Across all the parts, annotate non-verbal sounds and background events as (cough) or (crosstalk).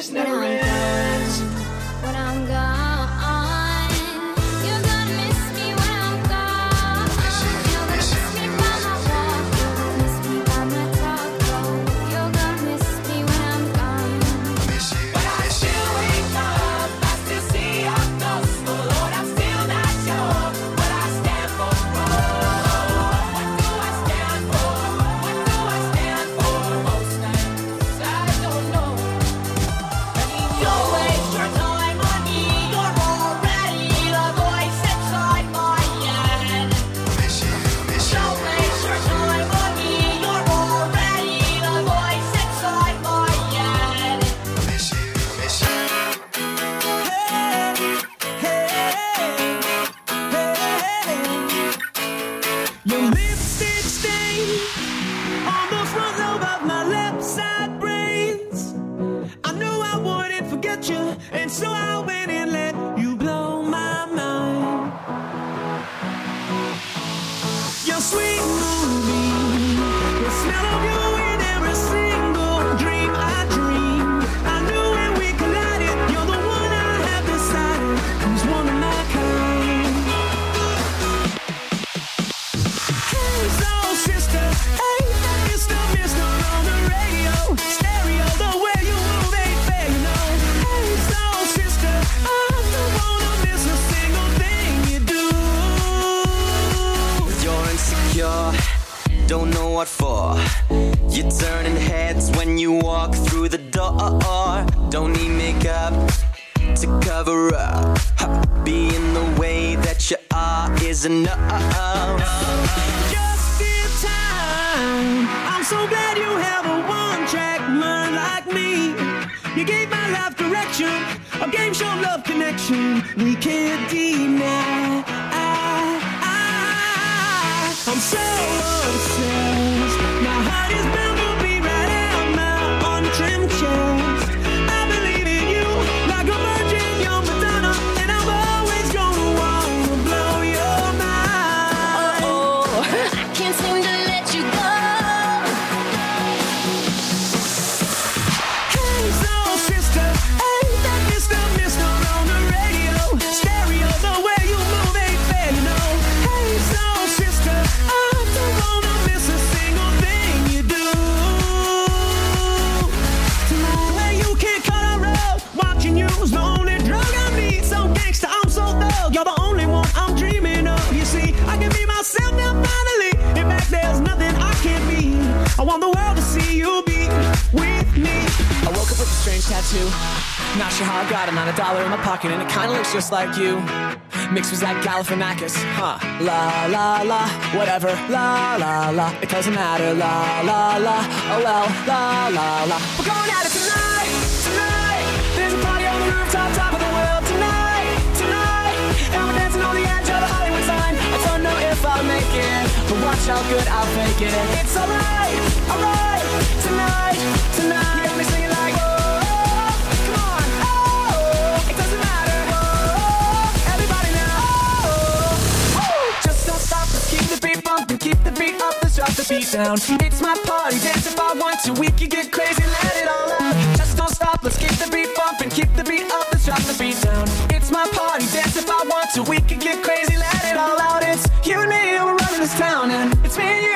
just like you. Mixed with like Galifianakis, huh? La la la, whatever. La la la, it doesn't matter. La la la, oh well. La la la, we're going at it tonight, tonight. There's a party on the rooftop, top of the world tonight, tonight. And we're dancing on the edge of the Hollywood sign. I don't know if I'll make it, but watch how good I'll fake it. It's alright, alright. Tonight, tonight. The beat down. It's my party, dance if I want to. We can get crazy, let it all out. Just don't stop, let's keep the beat bumping, keep the beat up, let's drop the beat down. It's my party, dance if I want to. We can get crazy, let it all out. It's you and me, we're running this town, and it's me and you,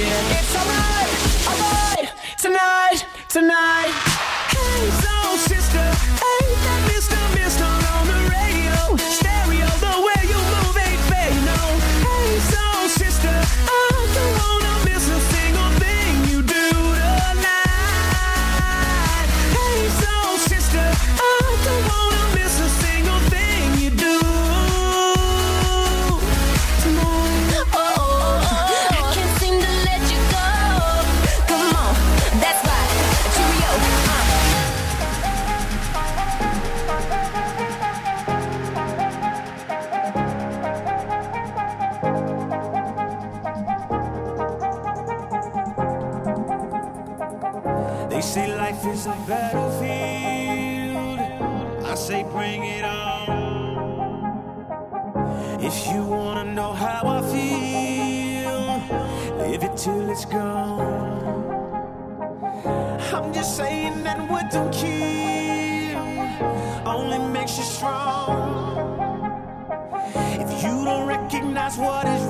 It's alright, alright, tonight, tonight. say bring it on. If you wanna know how I feel, live it till it's gone. I'm just saying that what don't kill only makes you strong. If you don't recognize what is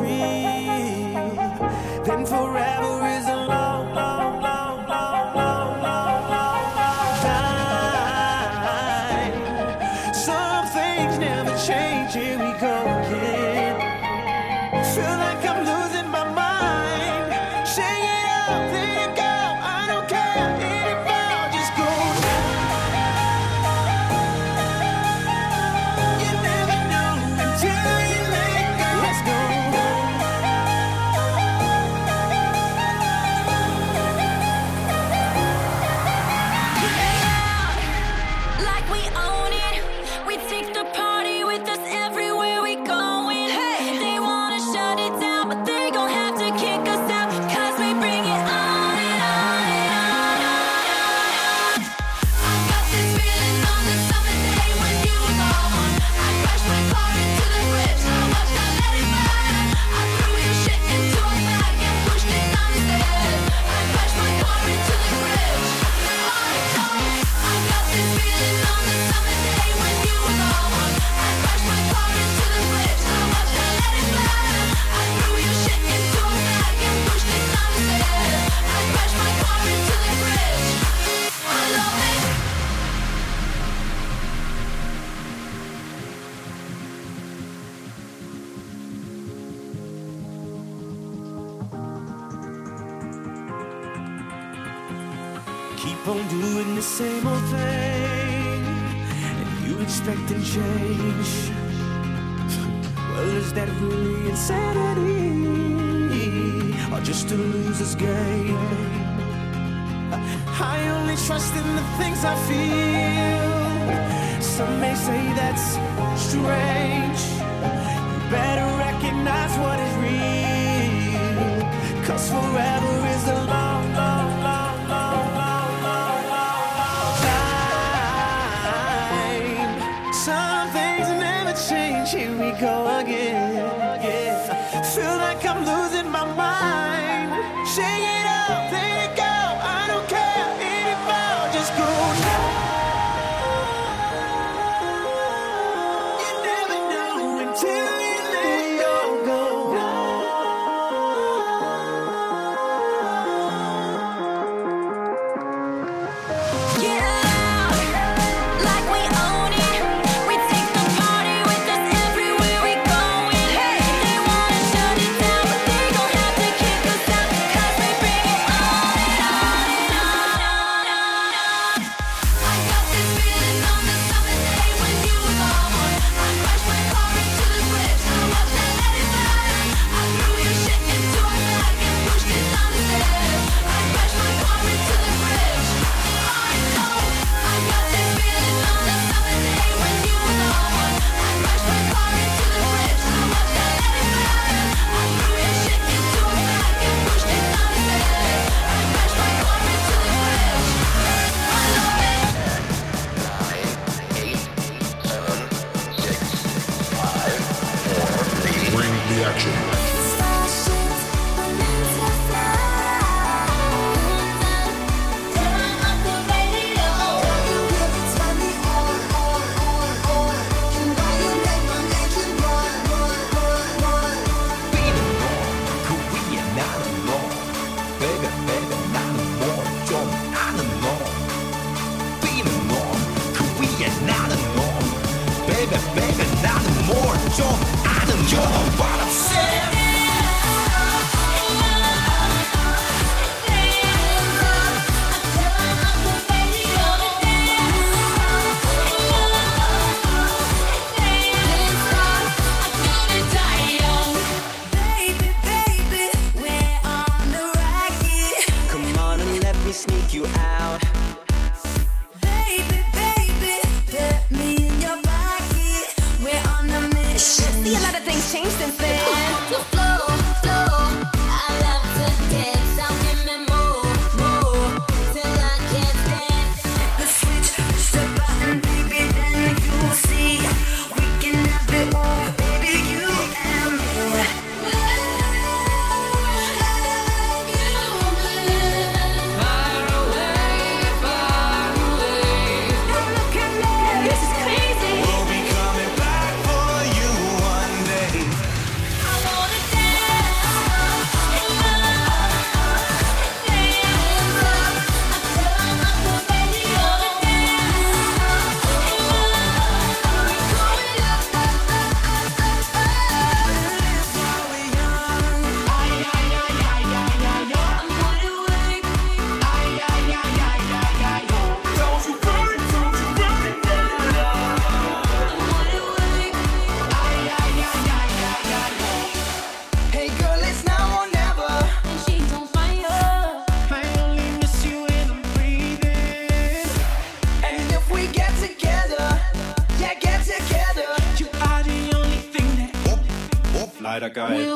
guy.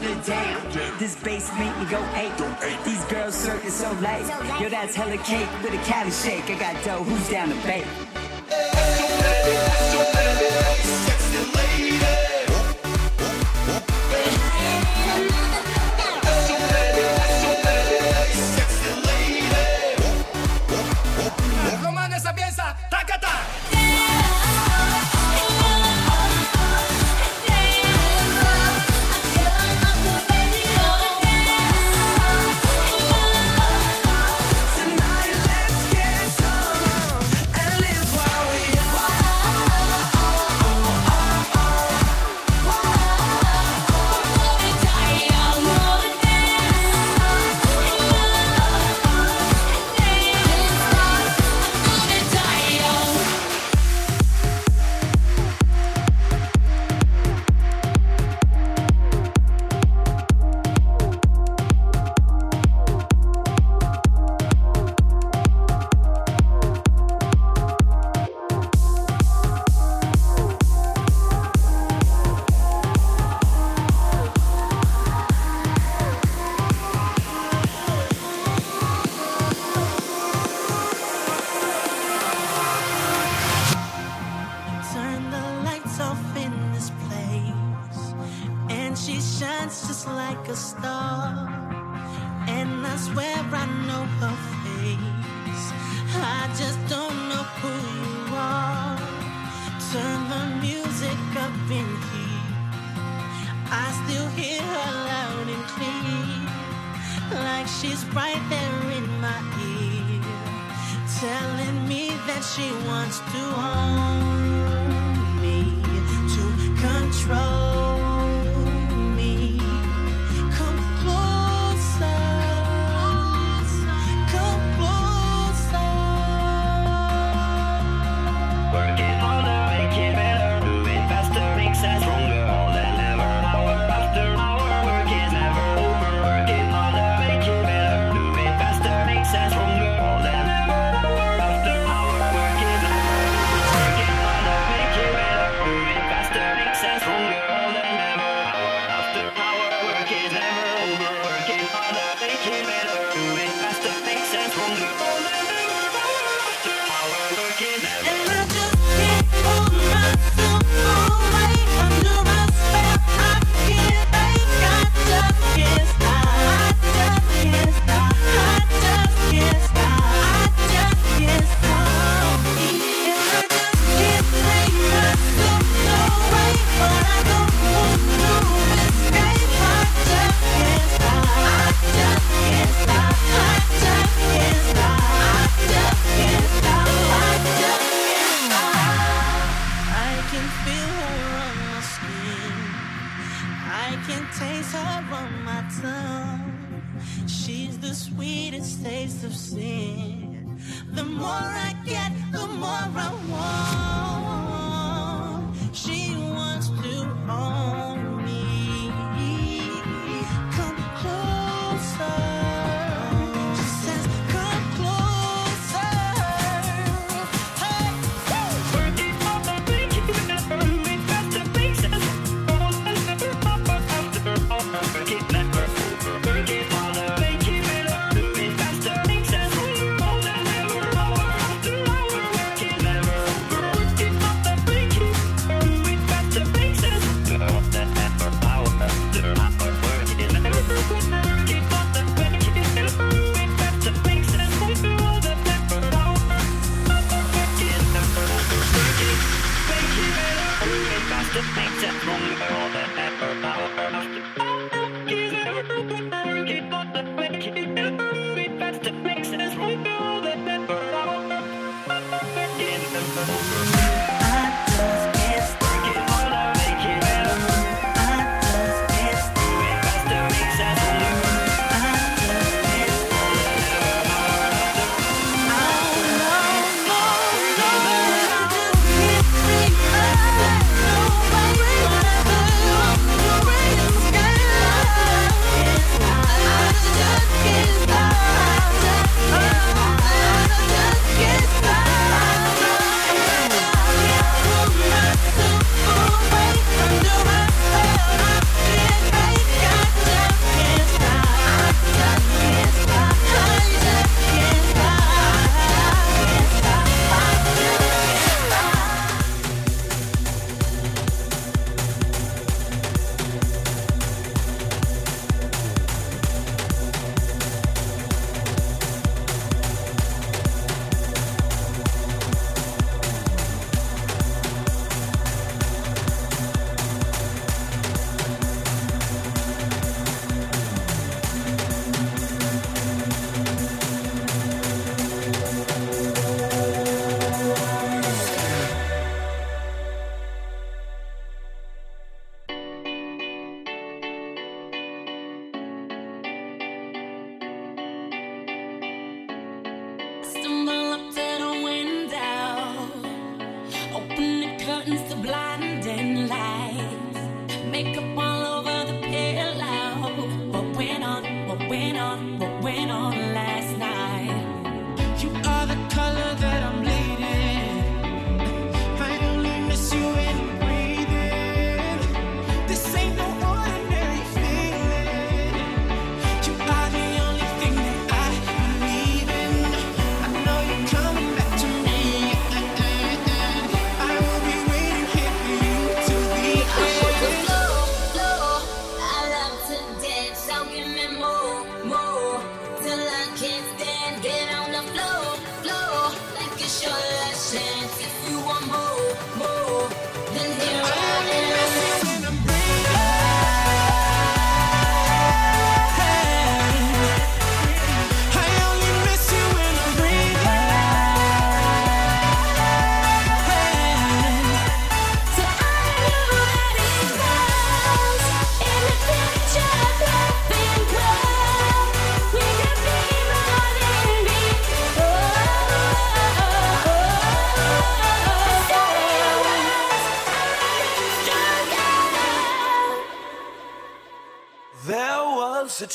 This bass make me go ape. These girls circus so late. Yo, that's hella cake with a Cali shake. I got dough, who's down to bake?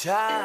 Stop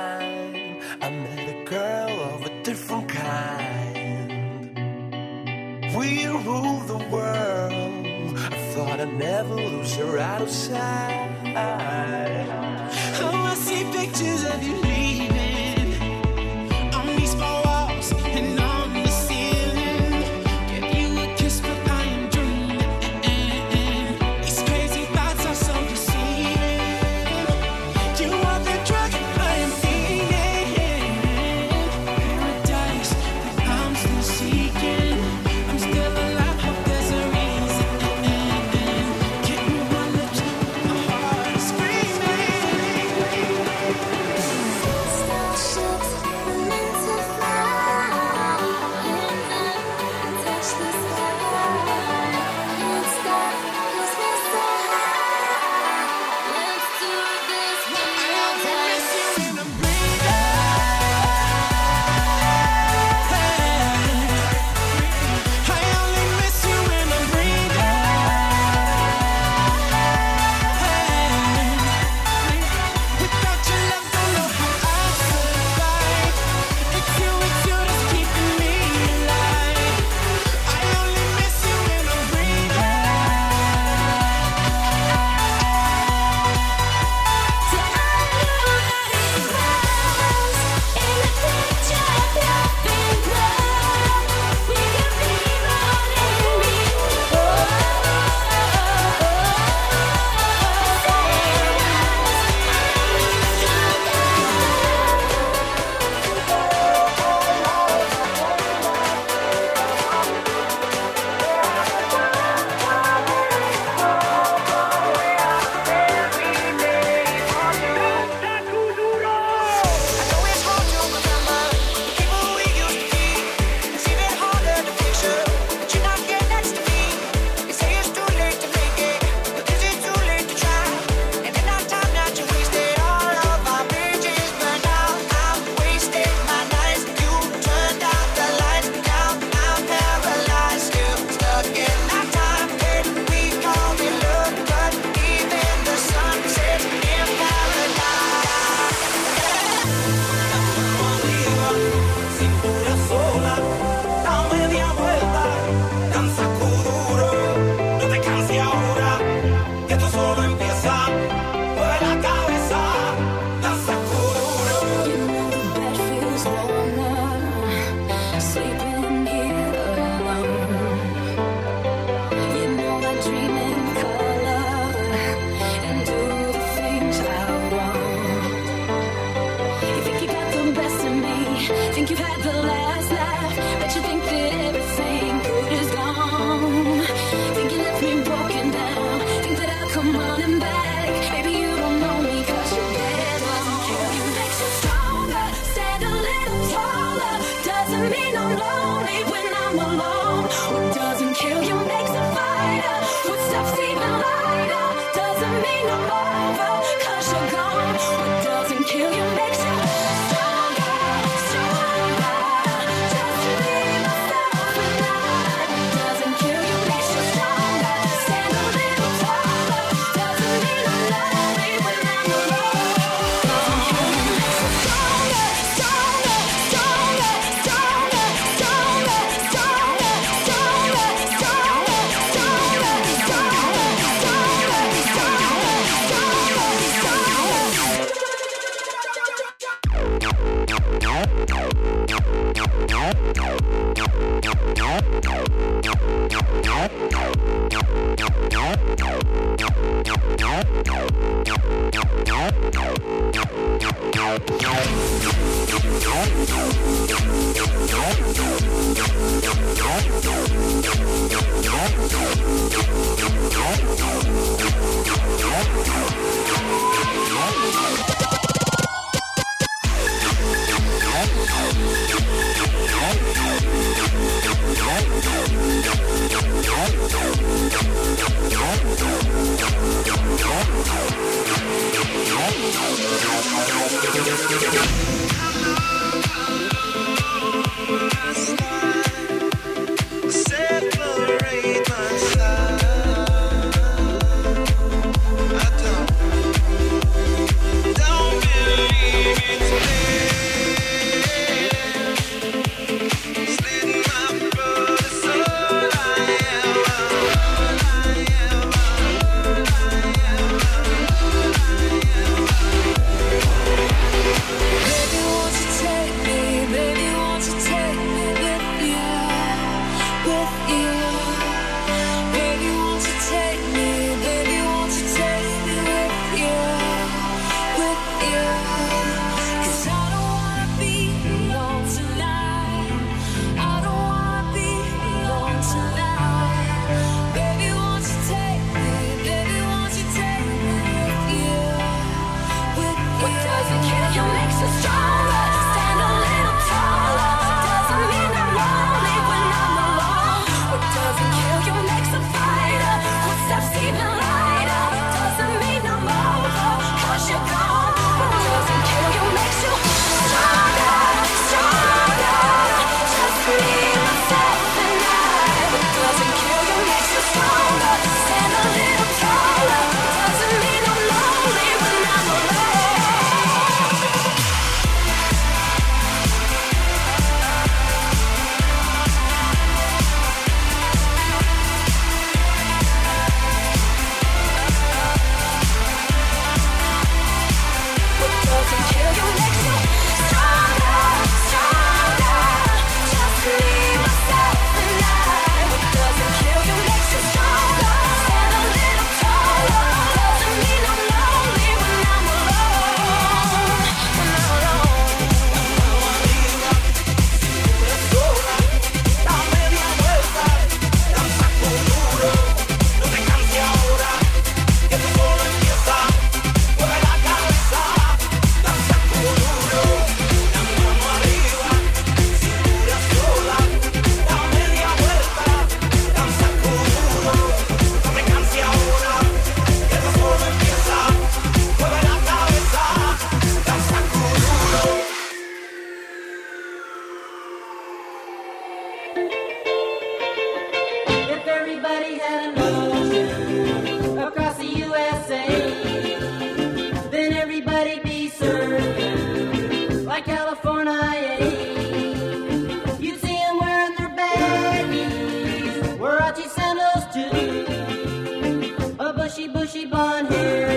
bushy,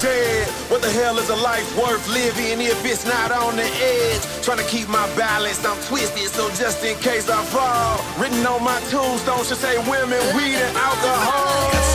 dead. What the hell is a life worth living if it's not on the edge? Trying to keep my balance, I'm twisted, so just in case I fall. Written on my tombstone should say women, weed, and alcohol.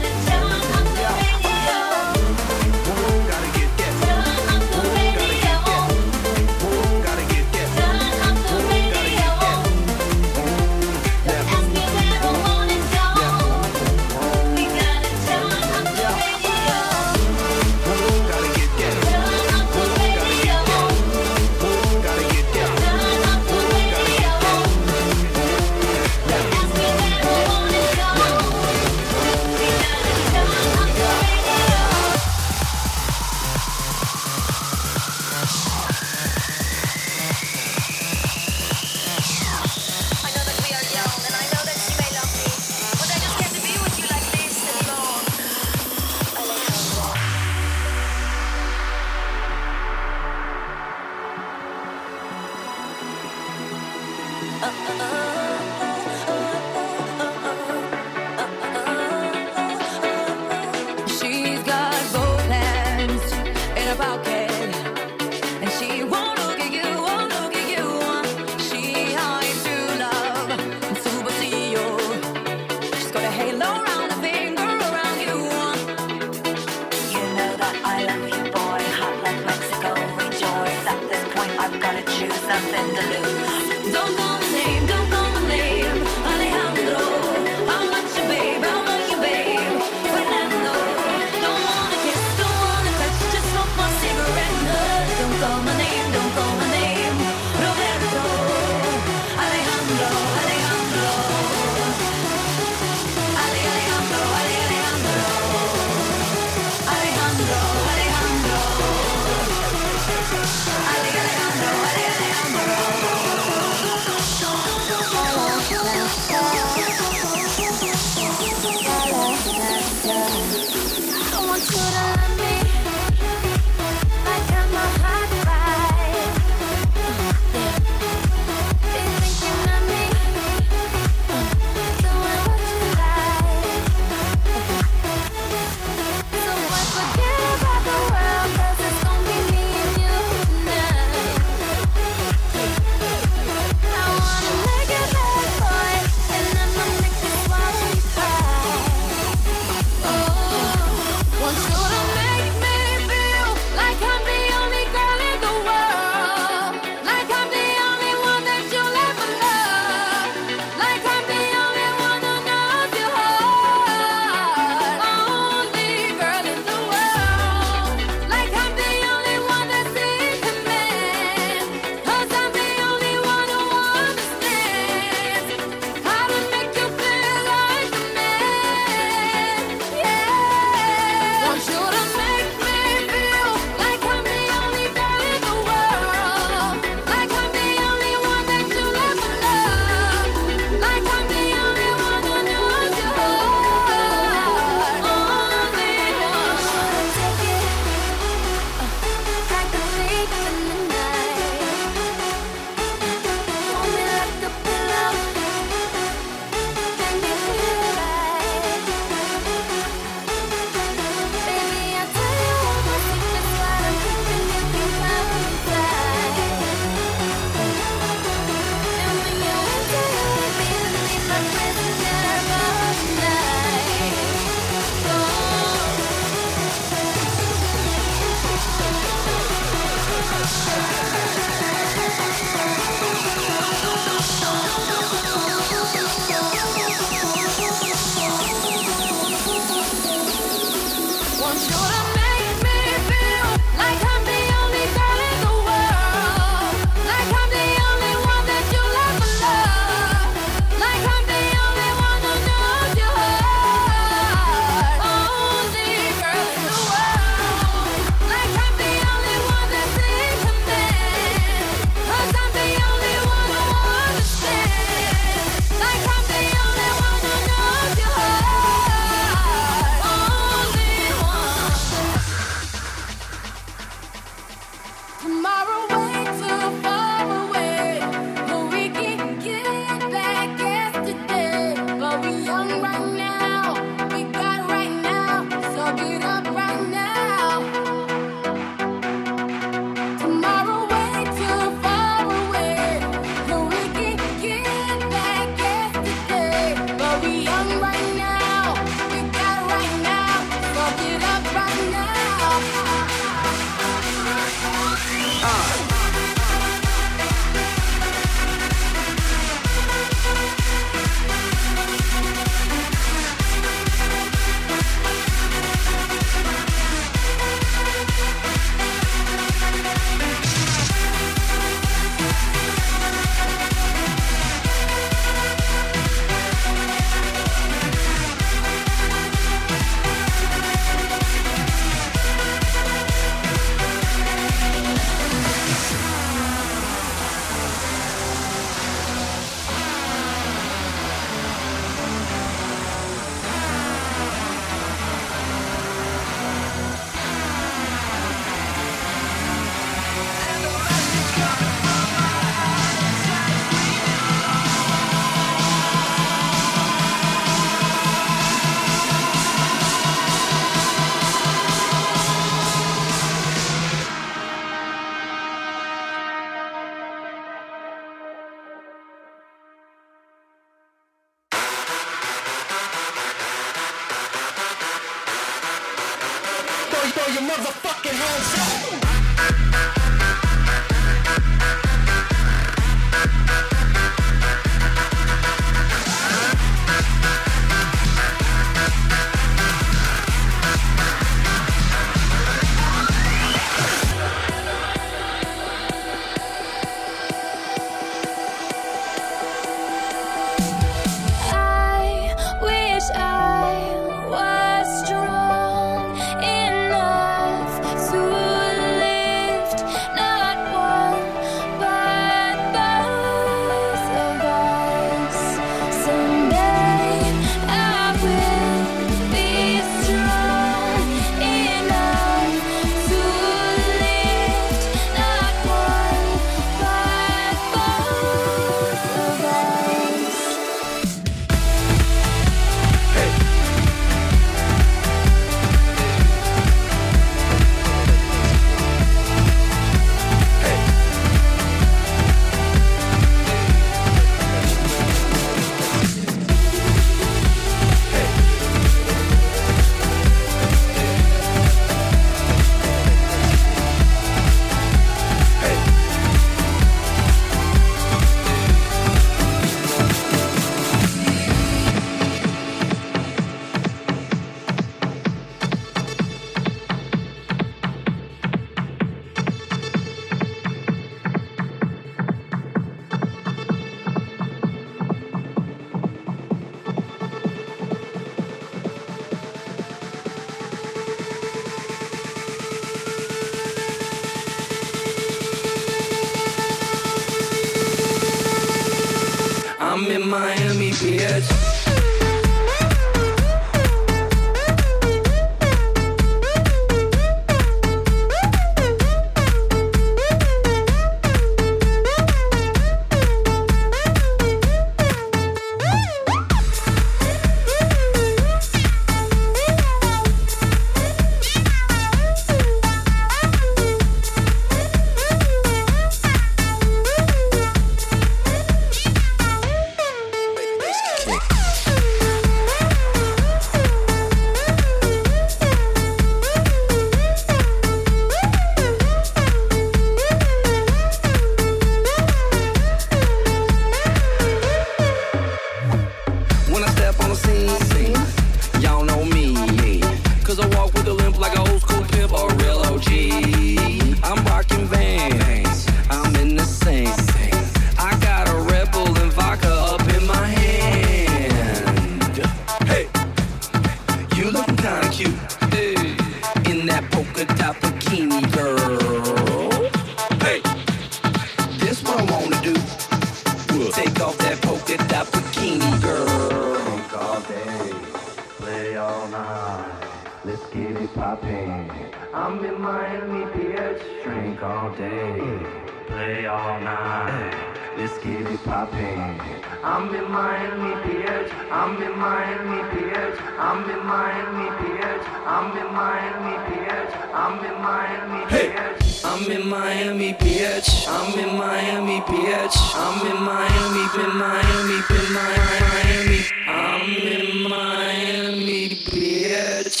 I'm in Miami, bitch. I'm in Miami, bitch. I'm in Miami, bitch. I'm in Miami, bitch. I'm in Miami, bitch. I'm in Miami, bitch. I'm in Miami, bitch. I'm in Miami, in Miami, in Miami. I'm in Miami, bitch.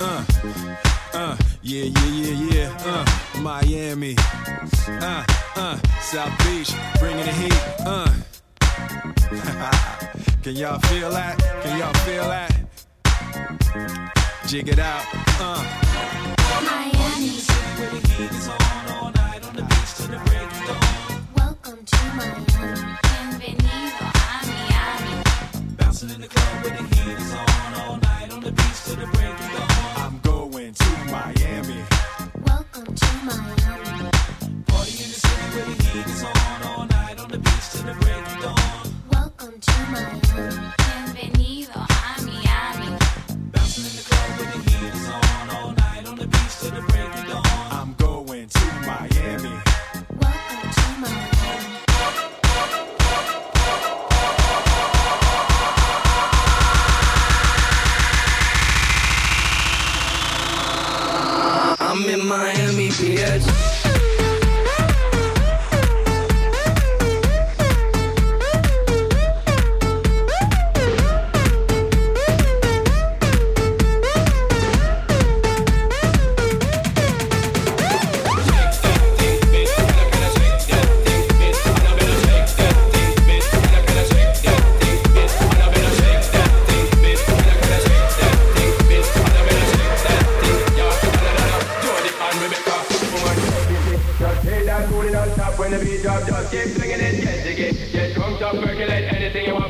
Uh, uh, yeah, yeah, yeah, yeah. Uh, Miami. Uh, uh, South Beach, bringing the heat. Uh. (laughs) Can y'all feel that? Can y'all feel that? Jig it out. Uh. Welcome to Miami. Bienvenido a Miami. Bouncing in the club with the heat is on all night on the beach till the break of dawn. I'm going to Miami. Welcome to Miami. Welcome to my Bienvenido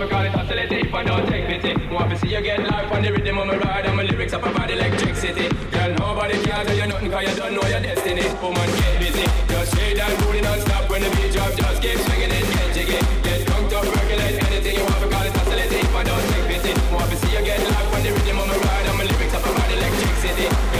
because it's hostility if I don't take pity. Want to see you get life on the rhythm of my ride and my lyrics up about electricity. Girl, nobody can tell you nothing cause you don't know your destiny. Woman, get busy. Just shade and booty non-stop when the beat drop. Just keep swinging it, get jiggy. Get drunk up, regulate anything you want because it's hostility if I don't take pity. Want to see you get life on the rhythm of my ride and my lyrics up about electricity.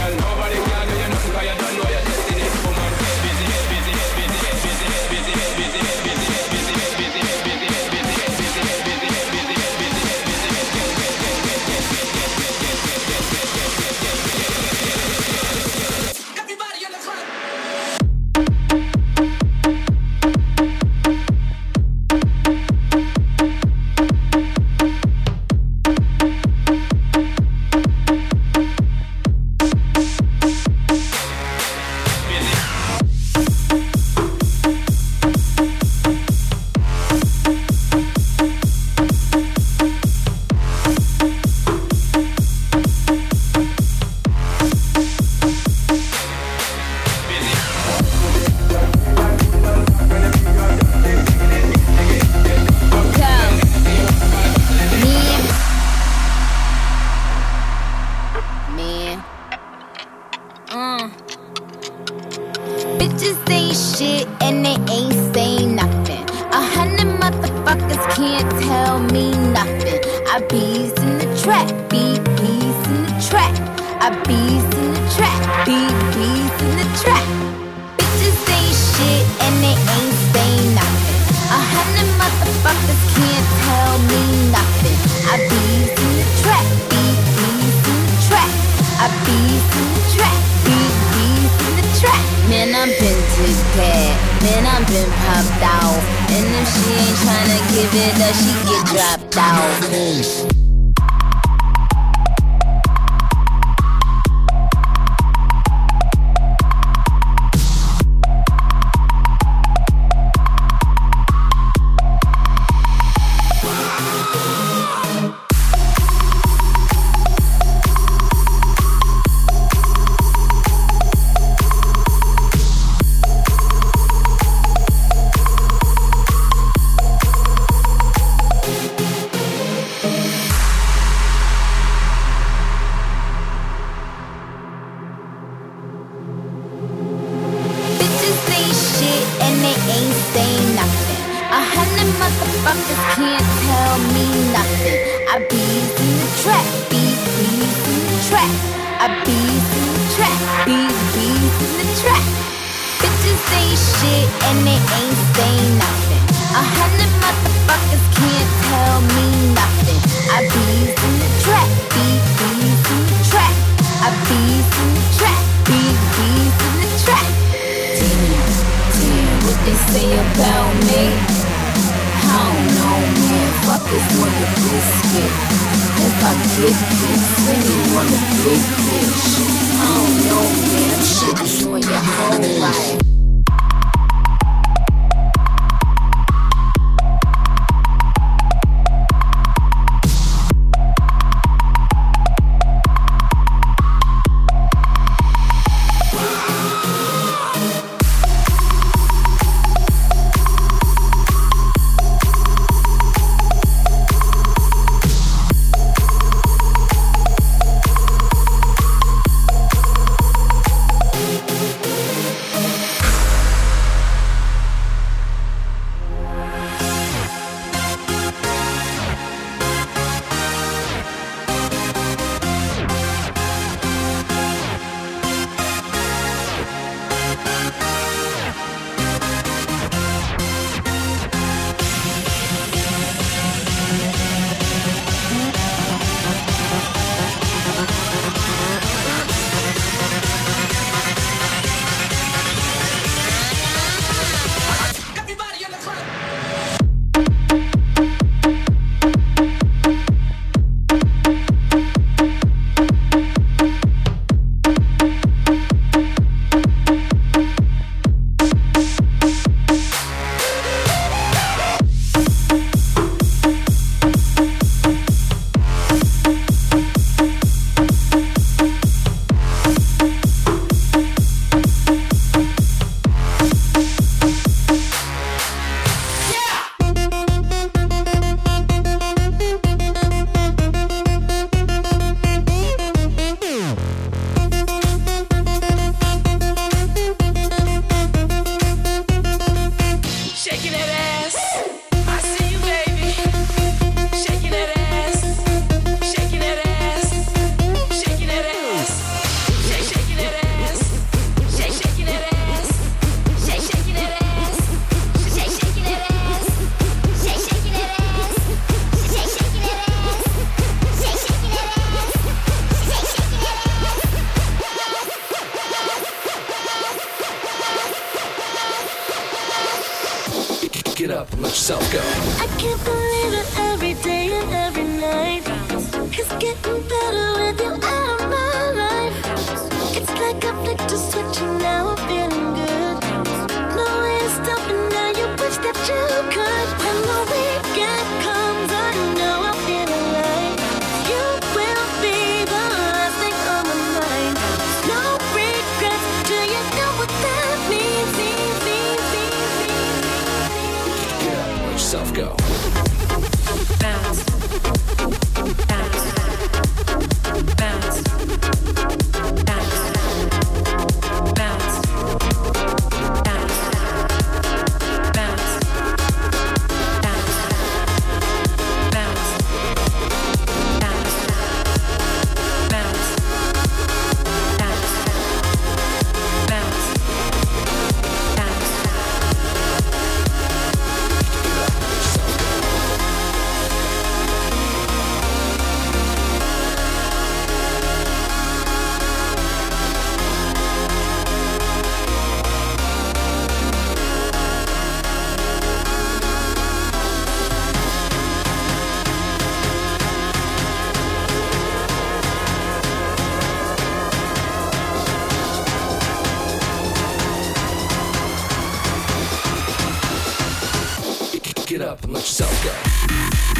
Up and let yourself go.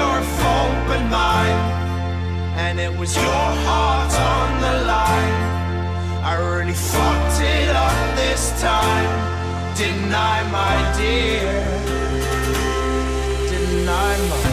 your fault but mine. And it was your heart on the line. I really fucked it up this time. Didn't I, my dear? Didn't I, my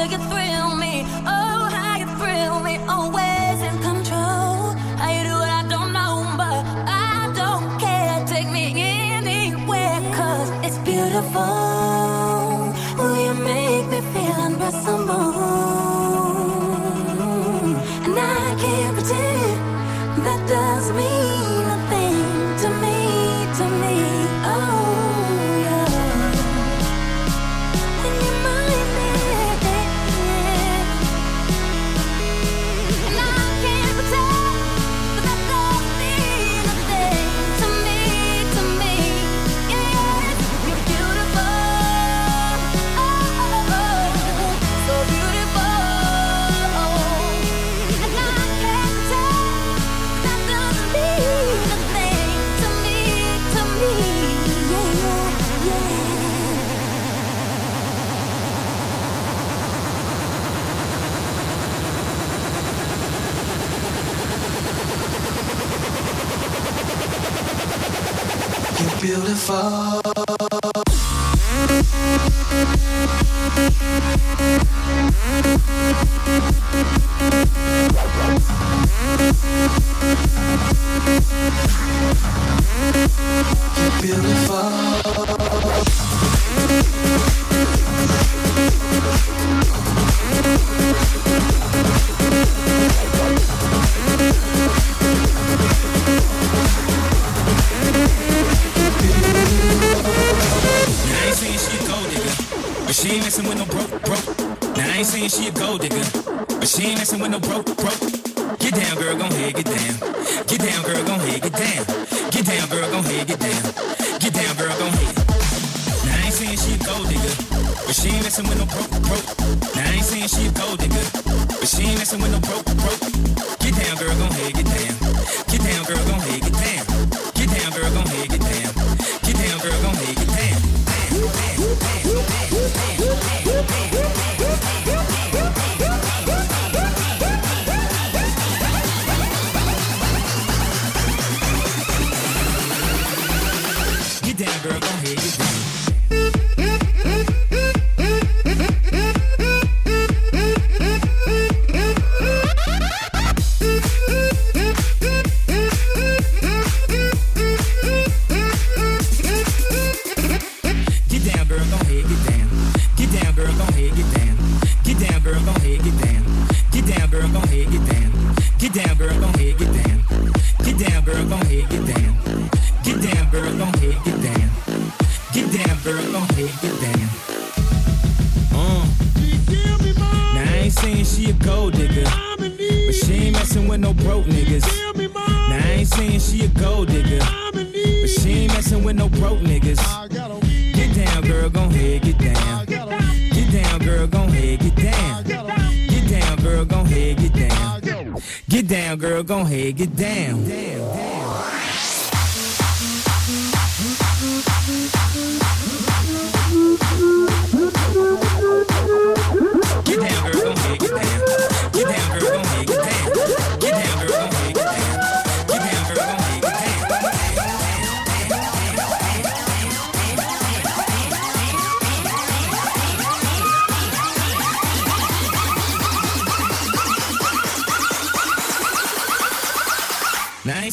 I get Oh. She ain't messing with no broke niggas. Now I ain't saying she a gold digger, but she ain't messing with no broke niggas. Get down, girl, gon' head, get down. Get down, girl, gon' head, get down. Get down, girl, gon' head, get down. Get down, girl, gon' head, get down. Get down, Get down, girl.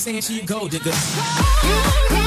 saying she a gold digger.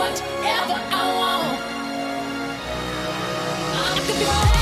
whatever I want. I could be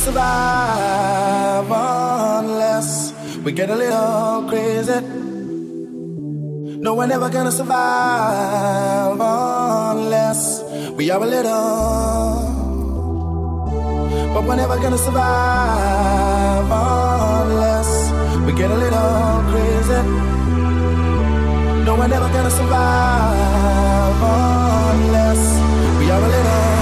survive unless we get a little crazy. No, we're never gonna survive unless we are a little. But we're never gonna survive unless we get a little crazy. No, we're never gonna survive unless we are a little.